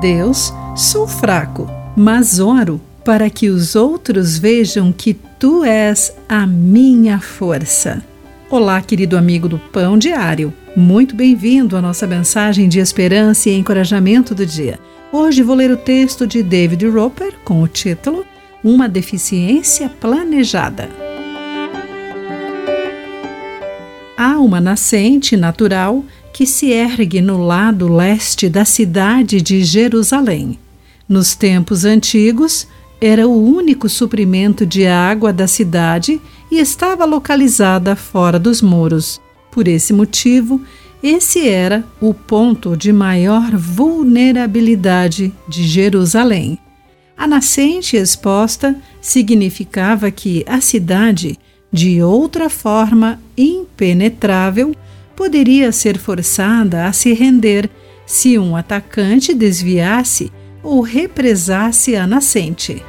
Deus, sou fraco, mas oro para que os outros vejam que tu és a minha força. Olá, querido amigo do Pão Diário. Muito bem-vindo à nossa mensagem de esperança e encorajamento do dia. Hoje vou ler o texto de David Roper com o título Uma deficiência planejada. Há uma nascente natural que se ergue no lado leste da cidade de Jerusalém. Nos tempos antigos, era o único suprimento de água da cidade e estava localizada fora dos muros. Por esse motivo, esse era o ponto de maior vulnerabilidade de Jerusalém. A nascente exposta significava que a cidade, de outra forma impenetrável, poderia ser forçada a se render se um atacante desviasse ou represasse a nascente.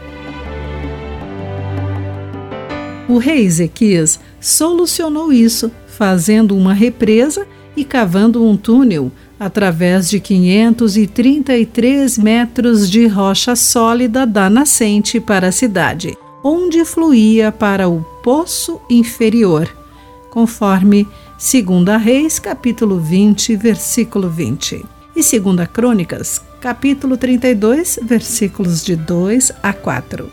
O rei Ezequias solucionou isso, fazendo uma represa e cavando um túnel através de 533 metros de rocha sólida da nascente para a cidade, onde fluía para o poço inferior, conforme 2 Reis, capítulo 20, versículo 20, e 2 Crônicas, capítulo 32, versículos de 2 a 4.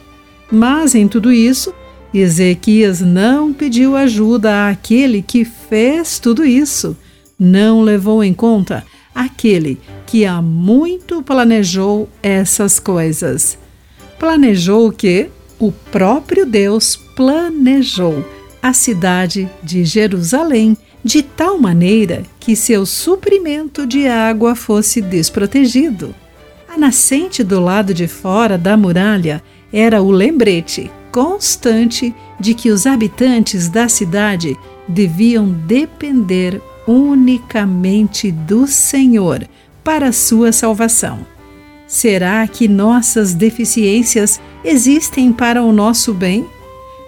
Mas em tudo isso, Ezequias não pediu ajuda àquele que fez tudo isso, não levou em conta aquele que há muito planejou essas coisas. Planejou o que? O próprio Deus planejou a cidade de Jerusalém de tal maneira que seu suprimento de água fosse desprotegido. A nascente do lado de fora da muralha era o lembrete constante de que os habitantes da cidade deviam depender unicamente do Senhor para sua salvação. Será que nossas deficiências existem para o nosso bem?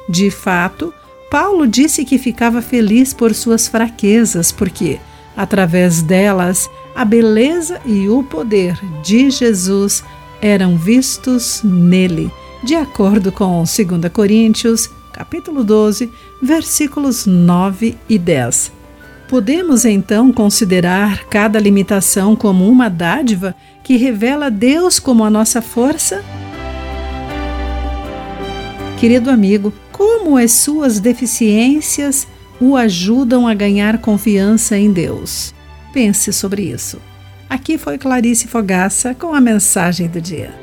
De fato, Paulo disse que ficava feliz por suas fraquezas, porque, através delas, a beleza e o poder de Jesus eram vistos nele, de acordo com 2 Coríntios, capítulo 12, versículos 9 e 10. Podemos então considerar cada limitação como uma dádiva que revela Deus como a nossa força? Querido amigo, como as suas deficiências o ajudam a ganhar confiança em Deus? Pense sobre isso. Aqui foi Clarice Fogaça com a mensagem do dia.